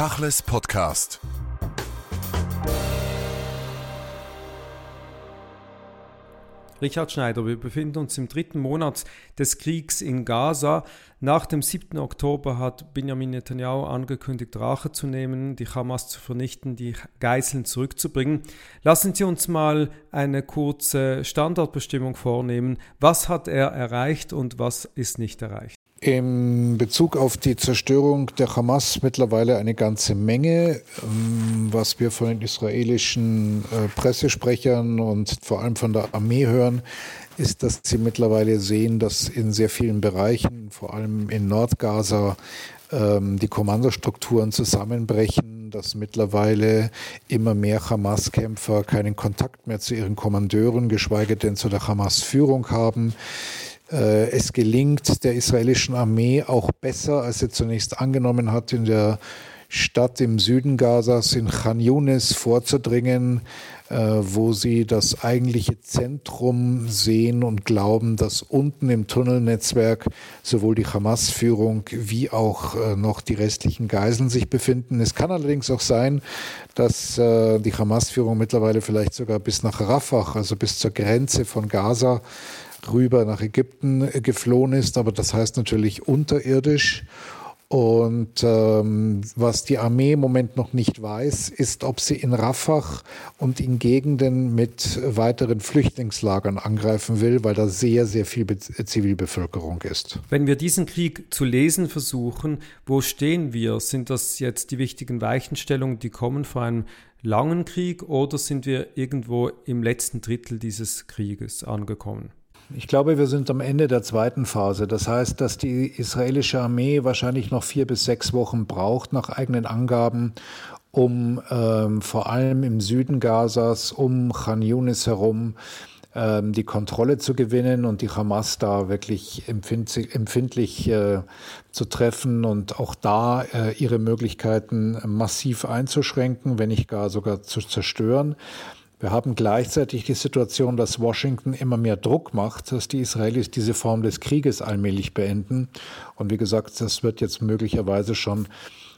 Tachles Podcast. Richard Schneider, wir befinden uns im dritten Monat des Kriegs in Gaza. Nach dem 7. Oktober hat Benjamin Netanyahu angekündigt, Rache zu nehmen, die Hamas zu vernichten, die Geiseln zurückzubringen. Lassen Sie uns mal eine kurze Standortbestimmung vornehmen. Was hat er erreicht und was ist nicht erreicht? In Bezug auf die Zerstörung der Hamas mittlerweile eine ganze Menge, ähm, was wir von den israelischen äh, Pressesprechern und vor allem von der Armee hören, ist, dass sie mittlerweile sehen, dass in sehr vielen Bereichen, vor allem in Nordgaza, ähm, die Kommandostrukturen zusammenbrechen, dass mittlerweile immer mehr Hamas-Kämpfer keinen Kontakt mehr zu ihren Kommandeuren, geschweige denn zu der Hamas-Führung haben es gelingt der israelischen Armee auch besser, als sie zunächst angenommen hat, in der Stadt im Süden Gazas, in Khan Yunis, vorzudringen, äh, wo sie das eigentliche Zentrum sehen und glauben, dass unten im Tunnelnetzwerk sowohl die Hamas-Führung wie auch äh, noch die restlichen Geiseln sich befinden. Es kann allerdings auch sein, dass die Hamas-Führung mittlerweile vielleicht sogar bis nach Rafah, also bis zur Grenze von Gaza, rüber nach Ägypten geflohen ist, aber das heißt natürlich unterirdisch. Und ähm, was die Armee im Moment noch nicht weiß, ist, ob sie in Rafah und in Gegenden mit weiteren Flüchtlingslagern angreifen will, weil da sehr, sehr viel Be Zivilbevölkerung ist. Wenn wir diesen Krieg zu lesen versuchen, wo stehen wir? Sind das jetzt die wichtigen Weichenstellungen, die kommen vor einem langen Krieg oder sind wir irgendwo im letzten Drittel dieses Krieges angekommen? Ich glaube, wir sind am Ende der zweiten Phase. Das heißt, dass die israelische Armee wahrscheinlich noch vier bis sechs Wochen braucht, nach eigenen Angaben, um ähm, vor allem im Süden Gazas, um Khan Yunis herum, ähm, die Kontrolle zu gewinnen und die Hamas da wirklich empfindlich, empfindlich äh, zu treffen und auch da äh, ihre Möglichkeiten massiv einzuschränken, wenn nicht gar sogar zu zerstören. Wir haben gleichzeitig die Situation, dass Washington immer mehr Druck macht, dass die Israelis diese Form des Krieges allmählich beenden. Und wie gesagt, das wird jetzt möglicherweise schon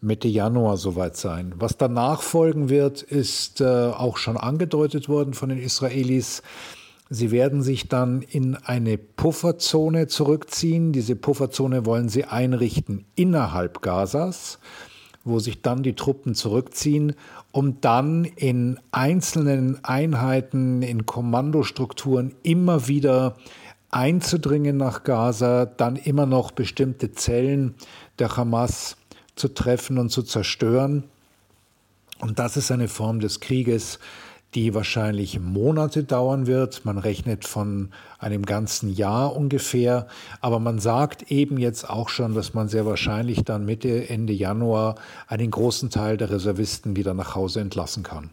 Mitte Januar soweit sein. Was danach folgen wird, ist äh, auch schon angedeutet worden von den Israelis. Sie werden sich dann in eine Pufferzone zurückziehen. Diese Pufferzone wollen sie einrichten innerhalb Gazas wo sich dann die Truppen zurückziehen, um dann in einzelnen Einheiten, in Kommandostrukturen immer wieder einzudringen nach Gaza, dann immer noch bestimmte Zellen der Hamas zu treffen und zu zerstören. Und das ist eine Form des Krieges, die wahrscheinlich Monate dauern wird. Man rechnet von einem ganzen Jahr ungefähr. Aber man sagt eben jetzt auch schon, dass man sehr wahrscheinlich dann Mitte, Ende Januar einen großen Teil der Reservisten wieder nach Hause entlassen kann.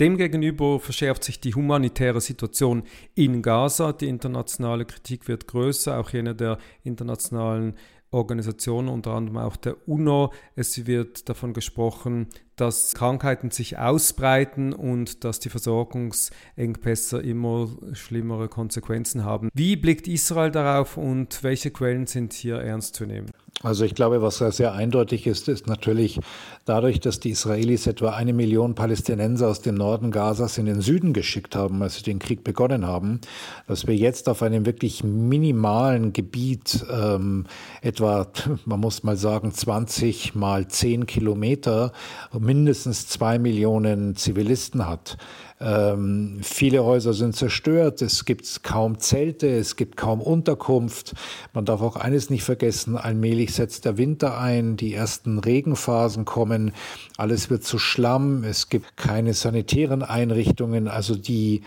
Demgegenüber verschärft sich die humanitäre Situation in Gaza. Die internationale Kritik wird größer, auch jene der internationalen Organisationen, unter anderem auch der UNO. Es wird davon gesprochen, dass Krankheiten sich ausbreiten und dass die Versorgungsengpässe immer schlimmere Konsequenzen haben. Wie blickt Israel darauf und welche Quellen sind hier ernst zu nehmen? Also ich glaube, was sehr eindeutig ist, ist natürlich dadurch, dass die Israelis etwa eine Million Palästinenser aus dem Norden Gazas in den Süden geschickt haben, als sie den Krieg begonnen haben, dass wir jetzt auf einem wirklich minimalen Gebiet ähm, etwa, man muss mal sagen, 20 mal 10 Kilometer mindestens zwei Millionen Zivilisten hat. Ähm, viele Häuser sind zerstört, es gibt kaum Zelte, es gibt kaum Unterkunft. Man darf auch eines nicht vergessen, allmählich setzt der Winter ein, die ersten Regenphasen kommen, alles wird zu Schlamm, es gibt keine sanitären Einrichtungen, also die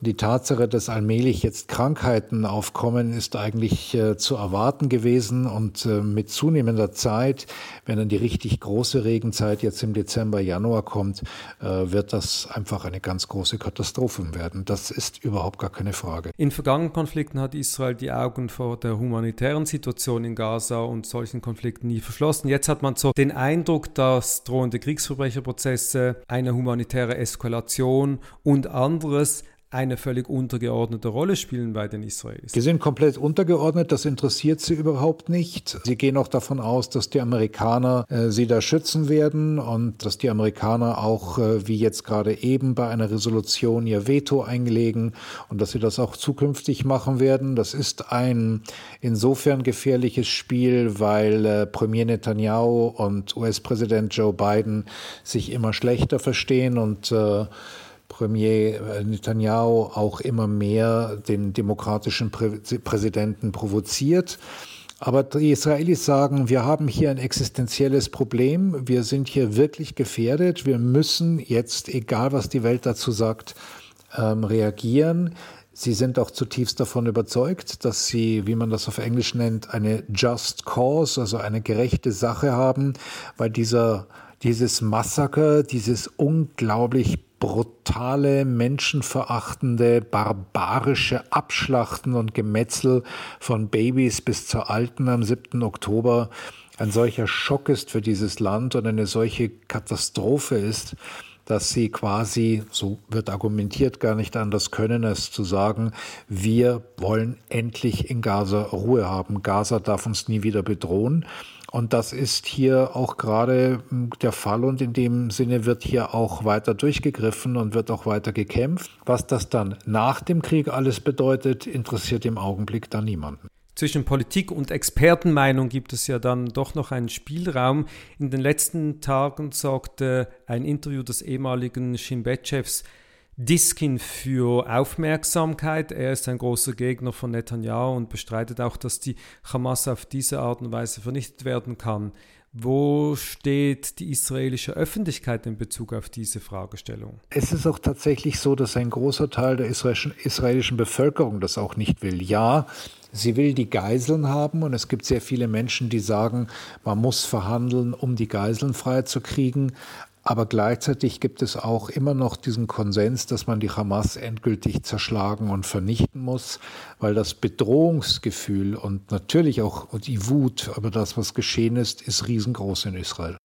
die Tatsache, dass allmählich jetzt Krankheiten aufkommen, ist eigentlich äh, zu erwarten gewesen. Und äh, mit zunehmender Zeit, wenn dann die richtig große Regenzeit jetzt im Dezember, Januar kommt, äh, wird das einfach eine ganz große Katastrophe werden. Das ist überhaupt gar keine Frage. In vergangenen Konflikten hat Israel die Augen vor der humanitären Situation in Gaza und solchen Konflikten nie verschlossen. Jetzt hat man so den Eindruck, dass drohende Kriegsverbrecherprozesse, eine humanitäre Eskalation und anderes eine völlig untergeordnete Rolle spielen bei den Israelis. Sie sind komplett untergeordnet, das interessiert sie überhaupt nicht. Sie gehen auch davon aus, dass die Amerikaner äh, sie da schützen werden und dass die Amerikaner auch, äh, wie jetzt gerade eben bei einer Resolution, ihr Veto einlegen und dass sie das auch zukünftig machen werden. Das ist ein insofern gefährliches Spiel, weil äh, Premier Netanyahu und US-Präsident Joe Biden sich immer schlechter verstehen und äh, Premier äh, Netanyahu auch immer mehr den demokratischen Prä Präsidenten provoziert. Aber die Israelis sagen, wir haben hier ein existenzielles Problem, wir sind hier wirklich gefährdet, wir müssen jetzt, egal was die Welt dazu sagt, ähm, reagieren. Sie sind auch zutiefst davon überzeugt, dass sie, wie man das auf Englisch nennt, eine Just Cause, also eine gerechte Sache haben, weil dieser, dieses Massaker, dieses unglaublich brutale, menschenverachtende, barbarische Abschlachten und Gemetzel von Babys bis zur Alten am 7. Oktober ein solcher Schock ist für dieses Land und eine solche Katastrophe ist, dass sie quasi, so wird argumentiert, gar nicht anders können, als zu sagen, wir wollen endlich in Gaza Ruhe haben. Gaza darf uns nie wieder bedrohen. Und das ist hier auch gerade hm, der Fall und in dem Sinne wird hier auch weiter durchgegriffen und wird auch weiter gekämpft. Was das dann nach dem Krieg alles bedeutet, interessiert im Augenblick da niemanden. Zwischen Politik und Expertenmeinung gibt es ja dann doch noch einen Spielraum. In den letzten Tagen sorgte ein Interview des ehemaligen Shin Bet-Chefs Diskin für Aufmerksamkeit. Er ist ein großer Gegner von Netanyahu und bestreitet auch, dass die Hamas auf diese Art und Weise vernichtet werden kann. Wo steht die israelische Öffentlichkeit in Bezug auf diese Fragestellung? Es ist auch tatsächlich so, dass ein großer Teil der israelischen Bevölkerung das auch nicht will. Ja, sie will die Geiseln haben und es gibt sehr viele Menschen, die sagen, man muss verhandeln, um die Geiseln freizukriegen. Aber gleichzeitig gibt es auch immer noch diesen Konsens, dass man die Hamas endgültig zerschlagen und vernichten muss, weil das Bedrohungsgefühl und natürlich auch die Wut über das, was geschehen ist, ist riesengroß in Israel.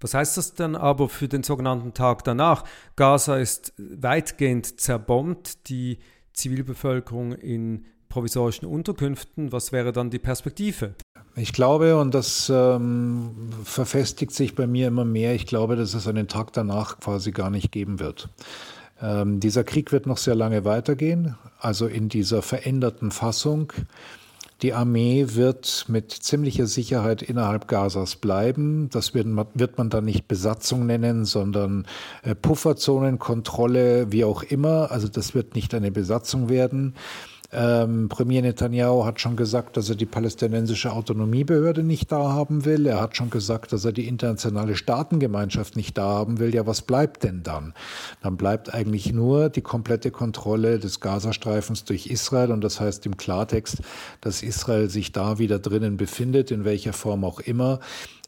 Was heißt das dann aber für den sogenannten Tag danach? Gaza ist weitgehend zerbombt, die Zivilbevölkerung in provisorischen Unterkünften. Was wäre dann die Perspektive? Ich glaube, und das ähm, verfestigt sich bei mir immer mehr, ich glaube, dass es einen Tag danach quasi gar nicht geben wird. Ähm, dieser Krieg wird noch sehr lange weitergehen, also in dieser veränderten Fassung. Die Armee wird mit ziemlicher Sicherheit innerhalb Gazas bleiben. Das wird man, wird man dann nicht Besatzung nennen, sondern äh, Pufferzonenkontrolle, wie auch immer. Also das wird nicht eine Besatzung werden. Ähm, Premier Netanyahu hat schon gesagt, dass er die palästinensische Autonomiebehörde nicht da haben will. Er hat schon gesagt, dass er die internationale Staatengemeinschaft nicht da haben will. Ja, was bleibt denn dann? Dann bleibt eigentlich nur die komplette Kontrolle des Gazastreifens durch Israel. Und das heißt im Klartext, dass Israel sich da wieder drinnen befindet, in welcher Form auch immer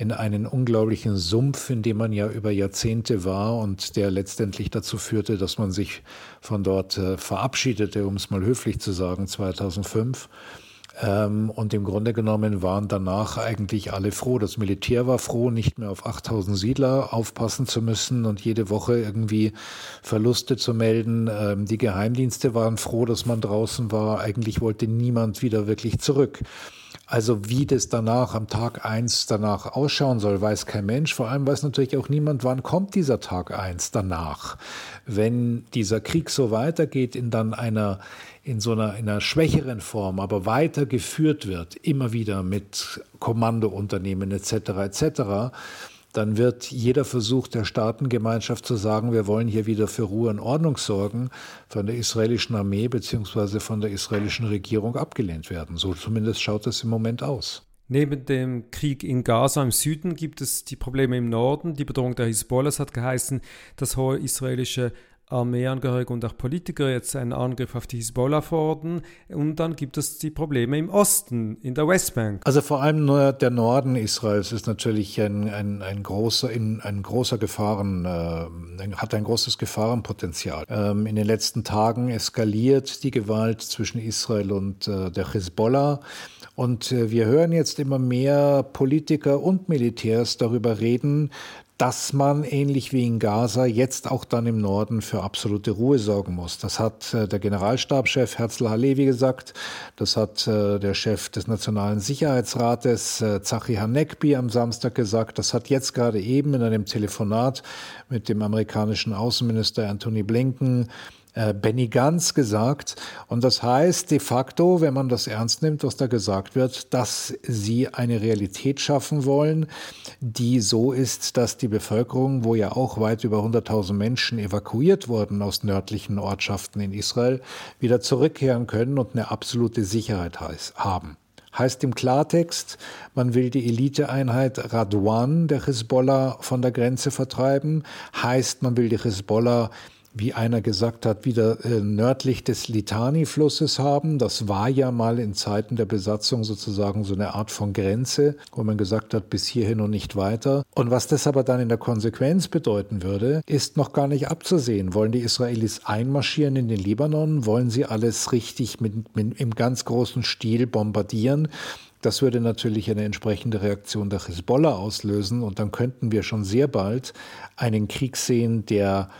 in einen unglaublichen Sumpf, in dem man ja über Jahrzehnte war und der letztendlich dazu führte, dass man sich von dort äh, verabschiedete, um es mal höflich zu sagen, 2005. Ähm, und im Grunde genommen waren danach eigentlich alle froh. Das Militär war froh, nicht mehr auf 8000 Siedler aufpassen zu müssen und jede Woche irgendwie Verluste zu melden. Ähm, die Geheimdienste waren froh, dass man draußen war. Eigentlich wollte niemand wieder wirklich zurück. Also wie das danach am Tag eins danach ausschauen soll, weiß kein Mensch. Vor allem weiß natürlich auch niemand, wann kommt dieser Tag eins danach. Wenn dieser Krieg so weitergeht in dann einer in so einer, in einer schwächeren Form, aber weiter geführt wird, immer wieder mit Kommandounternehmen etc. etc., dann wird jeder Versuch der Staatengemeinschaft zu sagen, wir wollen hier wieder für Ruhe und Ordnung sorgen, von der israelischen Armee bzw. von der israelischen Regierung abgelehnt werden. So zumindest schaut es im Moment aus. Neben dem Krieg in Gaza im Süden gibt es die Probleme im Norden. Die Bedrohung der Hisbollah hat geheißen, dass hohe israelische Armeeangehörige und auch Politiker jetzt einen Angriff auf die Hisbollah fordern. Und dann gibt es die Probleme im Osten, in der Westbank. Also vor allem der Norden Israels ist natürlich ein, ein, ein großer, ein großer Gefahren, äh, hat ein großes Gefahrenpotenzial. Ähm, in den letzten Tagen eskaliert die Gewalt zwischen Israel und äh, der Hisbollah. Und äh, wir hören jetzt immer mehr Politiker und Militärs darüber reden, dass man ähnlich wie in Gaza jetzt auch dann im Norden für absolute Ruhe sorgen muss. Das hat äh, der Generalstabschef Herzl Halevi gesagt, das hat äh, der Chef des Nationalen Sicherheitsrates äh, Zachi Hanekbi am Samstag gesagt, das hat jetzt gerade eben in einem Telefonat mit dem amerikanischen Außenminister Anthony Blinken äh, Benny Gantz gesagt. Und das heißt de facto, wenn man das ernst nimmt, was da gesagt wird, dass sie eine Realität schaffen wollen, die so ist, dass die Bevölkerung, wo ja auch weit über 100.000 Menschen evakuiert wurden aus nördlichen Ortschaften in Israel, wieder zurückkehren können und eine absolute Sicherheit haben. Heißt im Klartext, man will die Eliteeinheit Radwan der Hisbollah von der Grenze vertreiben, heißt, man will die Hisbollah wie einer gesagt hat, wieder äh, nördlich des Litani-Flusses haben. Das war ja mal in Zeiten der Besatzung sozusagen so eine Art von Grenze, wo man gesagt hat, bis hierhin und nicht weiter. Und was das aber dann in der Konsequenz bedeuten würde, ist noch gar nicht abzusehen. Wollen die Israelis einmarschieren in den Libanon? Wollen sie alles richtig mit, mit im ganz großen Stil bombardieren? Das würde natürlich eine entsprechende Reaktion der Hisbollah auslösen und dann könnten wir schon sehr bald einen Krieg sehen, der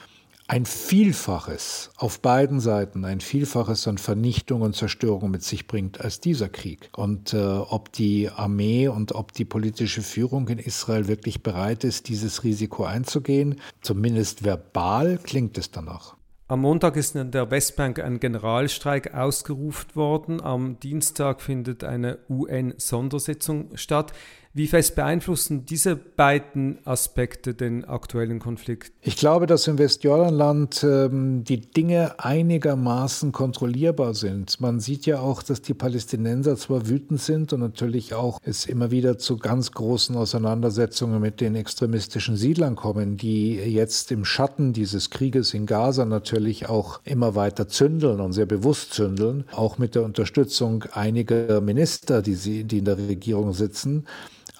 ein Vielfaches auf beiden Seiten, ein Vielfaches an Vernichtung und Zerstörung mit sich bringt als dieser Krieg. Und äh, ob die Armee und ob die politische Führung in Israel wirklich bereit ist, dieses Risiko einzugehen, zumindest verbal klingt es danach. Am Montag ist in der Westbank ein Generalstreik ausgerufen worden. Am Dienstag findet eine UN-Sondersitzung statt. Wie fest beeinflussen diese beiden Aspekte den aktuellen Konflikt? Ich glaube, dass im Westjordanland ähm, die Dinge einigermaßen kontrollierbar sind. Man sieht ja auch, dass die Palästinenser zwar wütend sind und natürlich auch es immer wieder zu ganz großen Auseinandersetzungen mit den extremistischen Siedlern kommen, die jetzt im Schatten dieses Krieges in Gaza natürlich auch immer weiter zündeln und sehr bewusst zündeln, auch mit der Unterstützung einiger Minister, die, sie, die in der Regierung sitzen.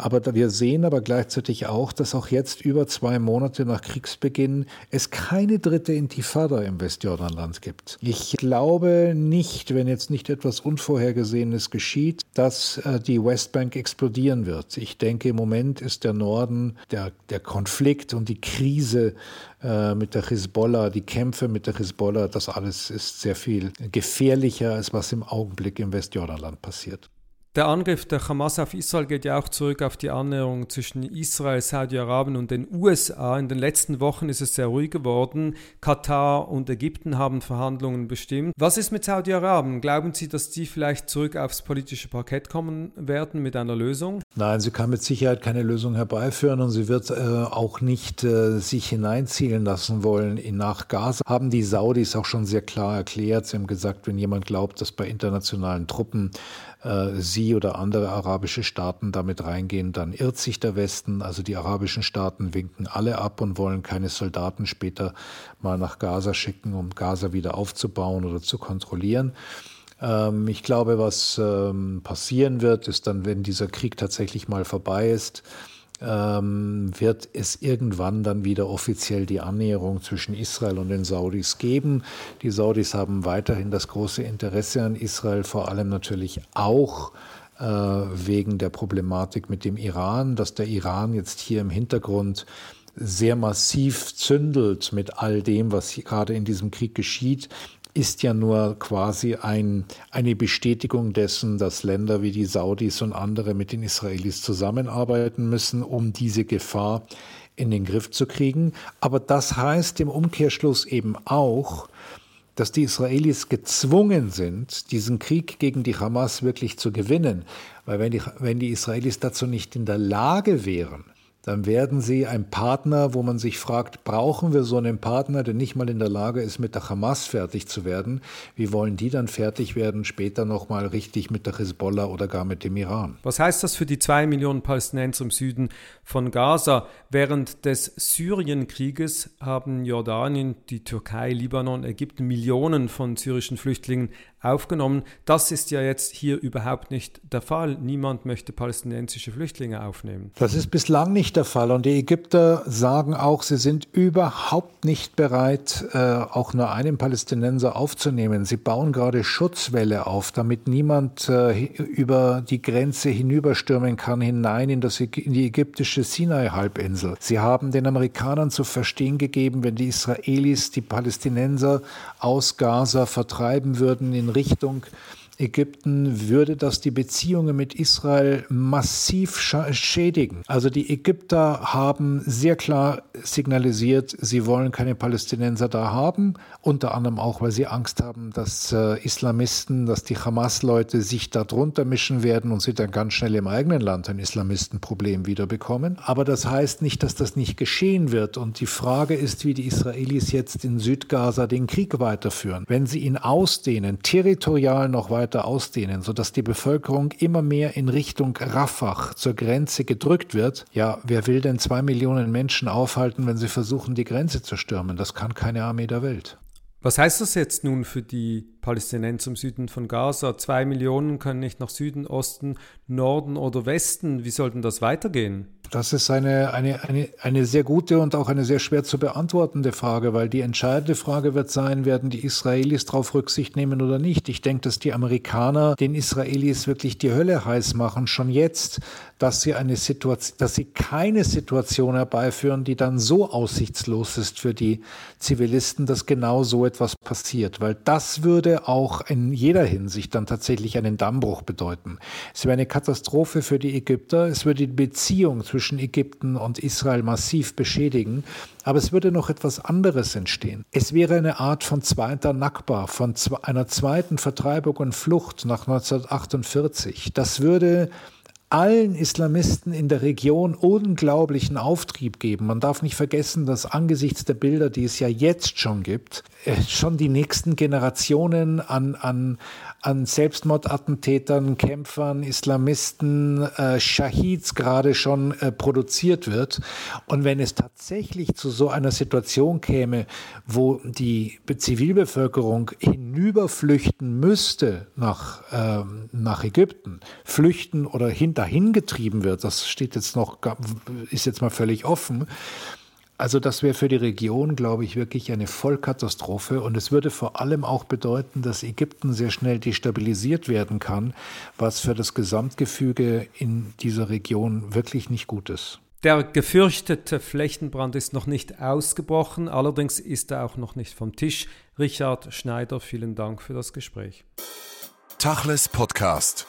Aber wir sehen aber gleichzeitig auch, dass auch jetzt über zwei Monate nach Kriegsbeginn es keine dritte Intifada im Westjordanland gibt. Ich glaube nicht, wenn jetzt nicht etwas Unvorhergesehenes geschieht, dass äh, die Westbank explodieren wird. Ich denke, im Moment ist der Norden, der, der Konflikt und die Krise äh, mit der Hisbollah, die Kämpfe mit der Hisbollah, das alles ist sehr viel gefährlicher, als was im Augenblick im Westjordanland passiert. Der Angriff der Hamas auf Israel geht ja auch zurück auf die Annäherung zwischen Israel, Saudi-Arabien und den USA. In den letzten Wochen ist es sehr ruhig geworden. Katar und Ägypten haben Verhandlungen bestimmt. Was ist mit Saudi-Arabien? Glauben Sie, dass die vielleicht zurück aufs politische Parkett kommen werden mit einer Lösung? Nein, sie kann mit Sicherheit keine Lösung herbeiführen und sie wird äh, auch nicht äh, sich hineinzielen lassen wollen in nach Gaza. Haben die Saudis auch schon sehr klar erklärt. Sie haben gesagt, wenn jemand glaubt, dass bei internationalen Truppen äh, sie oder andere arabische Staaten damit reingehen, dann irrt sich der Westen. Also die arabischen Staaten winken alle ab und wollen keine Soldaten später mal nach Gaza schicken, um Gaza wieder aufzubauen oder zu kontrollieren. Ähm, ich glaube, was ähm, passieren wird, ist dann, wenn dieser Krieg tatsächlich mal vorbei ist, ähm, wird es irgendwann dann wieder offiziell die Annäherung zwischen Israel und den Saudis geben. Die Saudis haben weiterhin das große Interesse an Israel, vor allem natürlich auch äh, wegen der Problematik mit dem Iran, dass der Iran jetzt hier im Hintergrund sehr massiv zündelt mit all dem, was gerade in diesem Krieg geschieht ist ja nur quasi ein, eine Bestätigung dessen, dass Länder wie die Saudis und andere mit den Israelis zusammenarbeiten müssen, um diese Gefahr in den Griff zu kriegen. Aber das heißt im Umkehrschluss eben auch, dass die Israelis gezwungen sind, diesen Krieg gegen die Hamas wirklich zu gewinnen. Weil wenn die, wenn die Israelis dazu nicht in der Lage wären, dann werden sie ein Partner, wo man sich fragt, brauchen wir so einen Partner, der nicht mal in der Lage ist, mit der Hamas fertig zu werden? Wie wollen die dann fertig werden, später nochmal richtig mit der Hezbollah oder gar mit dem Iran? Was heißt das für die zwei Millionen Palästinenser im Süden von Gaza? Während des Syrienkrieges haben Jordanien, die Türkei, Libanon, Ägypten Millionen von syrischen Flüchtlingen aufgenommen. Das ist ja jetzt hier überhaupt nicht der Fall. Niemand möchte palästinensische Flüchtlinge aufnehmen. Das ist bislang nicht der Fall. Und die Ägypter sagen auch, sie sind überhaupt nicht bereit, äh, auch nur einen Palästinenser aufzunehmen. Sie bauen gerade Schutzwelle auf, damit niemand äh, über die Grenze hinüberstürmen kann, hinein in, das, in die ägyptische Sinai-Halbinsel. Sie haben den Amerikanern zu verstehen gegeben, wenn die Israelis die Palästinenser aus Gaza vertreiben würden in Richtung Ägypten würde das die Beziehungen mit Israel massiv schädigen. Also die Ägypter haben sehr klar signalisiert, sie wollen keine Palästinenser da haben, unter anderem auch, weil sie Angst haben, dass äh, Islamisten, dass die Hamas-Leute sich da drunter mischen werden und sie dann ganz schnell im eigenen Land ein Islamistenproblem wieder bekommen. Aber das heißt nicht, dass das nicht geschehen wird. Und die Frage ist, wie die Israelis jetzt in Südgaza den Krieg weiterführen. Wenn sie ihn ausdehnen, territorial noch weiter weiter ausdehnen, sodass die Bevölkerung immer mehr in Richtung Rafah zur Grenze gedrückt wird. Ja, wer will denn zwei Millionen Menschen aufhalten, wenn sie versuchen, die Grenze zu stürmen? Das kann keine Armee der Welt. Was heißt das jetzt nun für die Palästinenser im Süden von Gaza? Zwei Millionen können nicht nach Süden, Osten, Norden oder Westen. Wie soll denn das weitergehen? Das ist eine, eine, eine, eine sehr gute und auch eine sehr schwer zu beantwortende Frage, weil die entscheidende Frage wird sein, werden die Israelis darauf Rücksicht nehmen oder nicht. Ich denke, dass die Amerikaner den Israelis wirklich die Hölle heiß machen, schon jetzt, dass sie eine Situation, dass sie keine Situation herbeiführen, die dann so aussichtslos ist für die Zivilisten, dass genau so etwas passiert, weil das würde auch in jeder Hinsicht dann tatsächlich einen Dammbruch bedeuten. Es wäre eine Katastrophe für die Ägypter, es würde die Beziehung zwischen zwischen Ägypten und Israel massiv beschädigen. Aber es würde noch etwas anderes entstehen. Es wäre eine Art von zweiter Nakba, von einer zweiten Vertreibung und Flucht nach 1948. Das würde allen Islamisten in der Region unglaublichen Auftrieb geben. Man darf nicht vergessen, dass angesichts der Bilder, die es ja jetzt schon gibt, äh, schon die nächsten Generationen an, an, an Selbstmordattentätern, Kämpfern, Islamisten, äh, Shahids gerade schon äh, produziert wird. Und wenn es tatsächlich zu so einer Situation käme, wo die Zivilbevölkerung hinüberflüchten müsste nach, ähm, nach Ägypten, flüchten oder dahin getrieben wird, das steht jetzt noch, ist jetzt mal völlig offen, also das wäre für die Region, glaube ich, wirklich eine Vollkatastrophe. Und es würde vor allem auch bedeuten, dass Ägypten sehr schnell destabilisiert werden kann, was für das Gesamtgefüge in dieser Region wirklich nicht gut ist. Der gefürchtete Flächenbrand ist noch nicht ausgebrochen, allerdings ist er auch noch nicht vom Tisch. Richard Schneider, vielen Dank für das Gespräch. Tachles Podcast.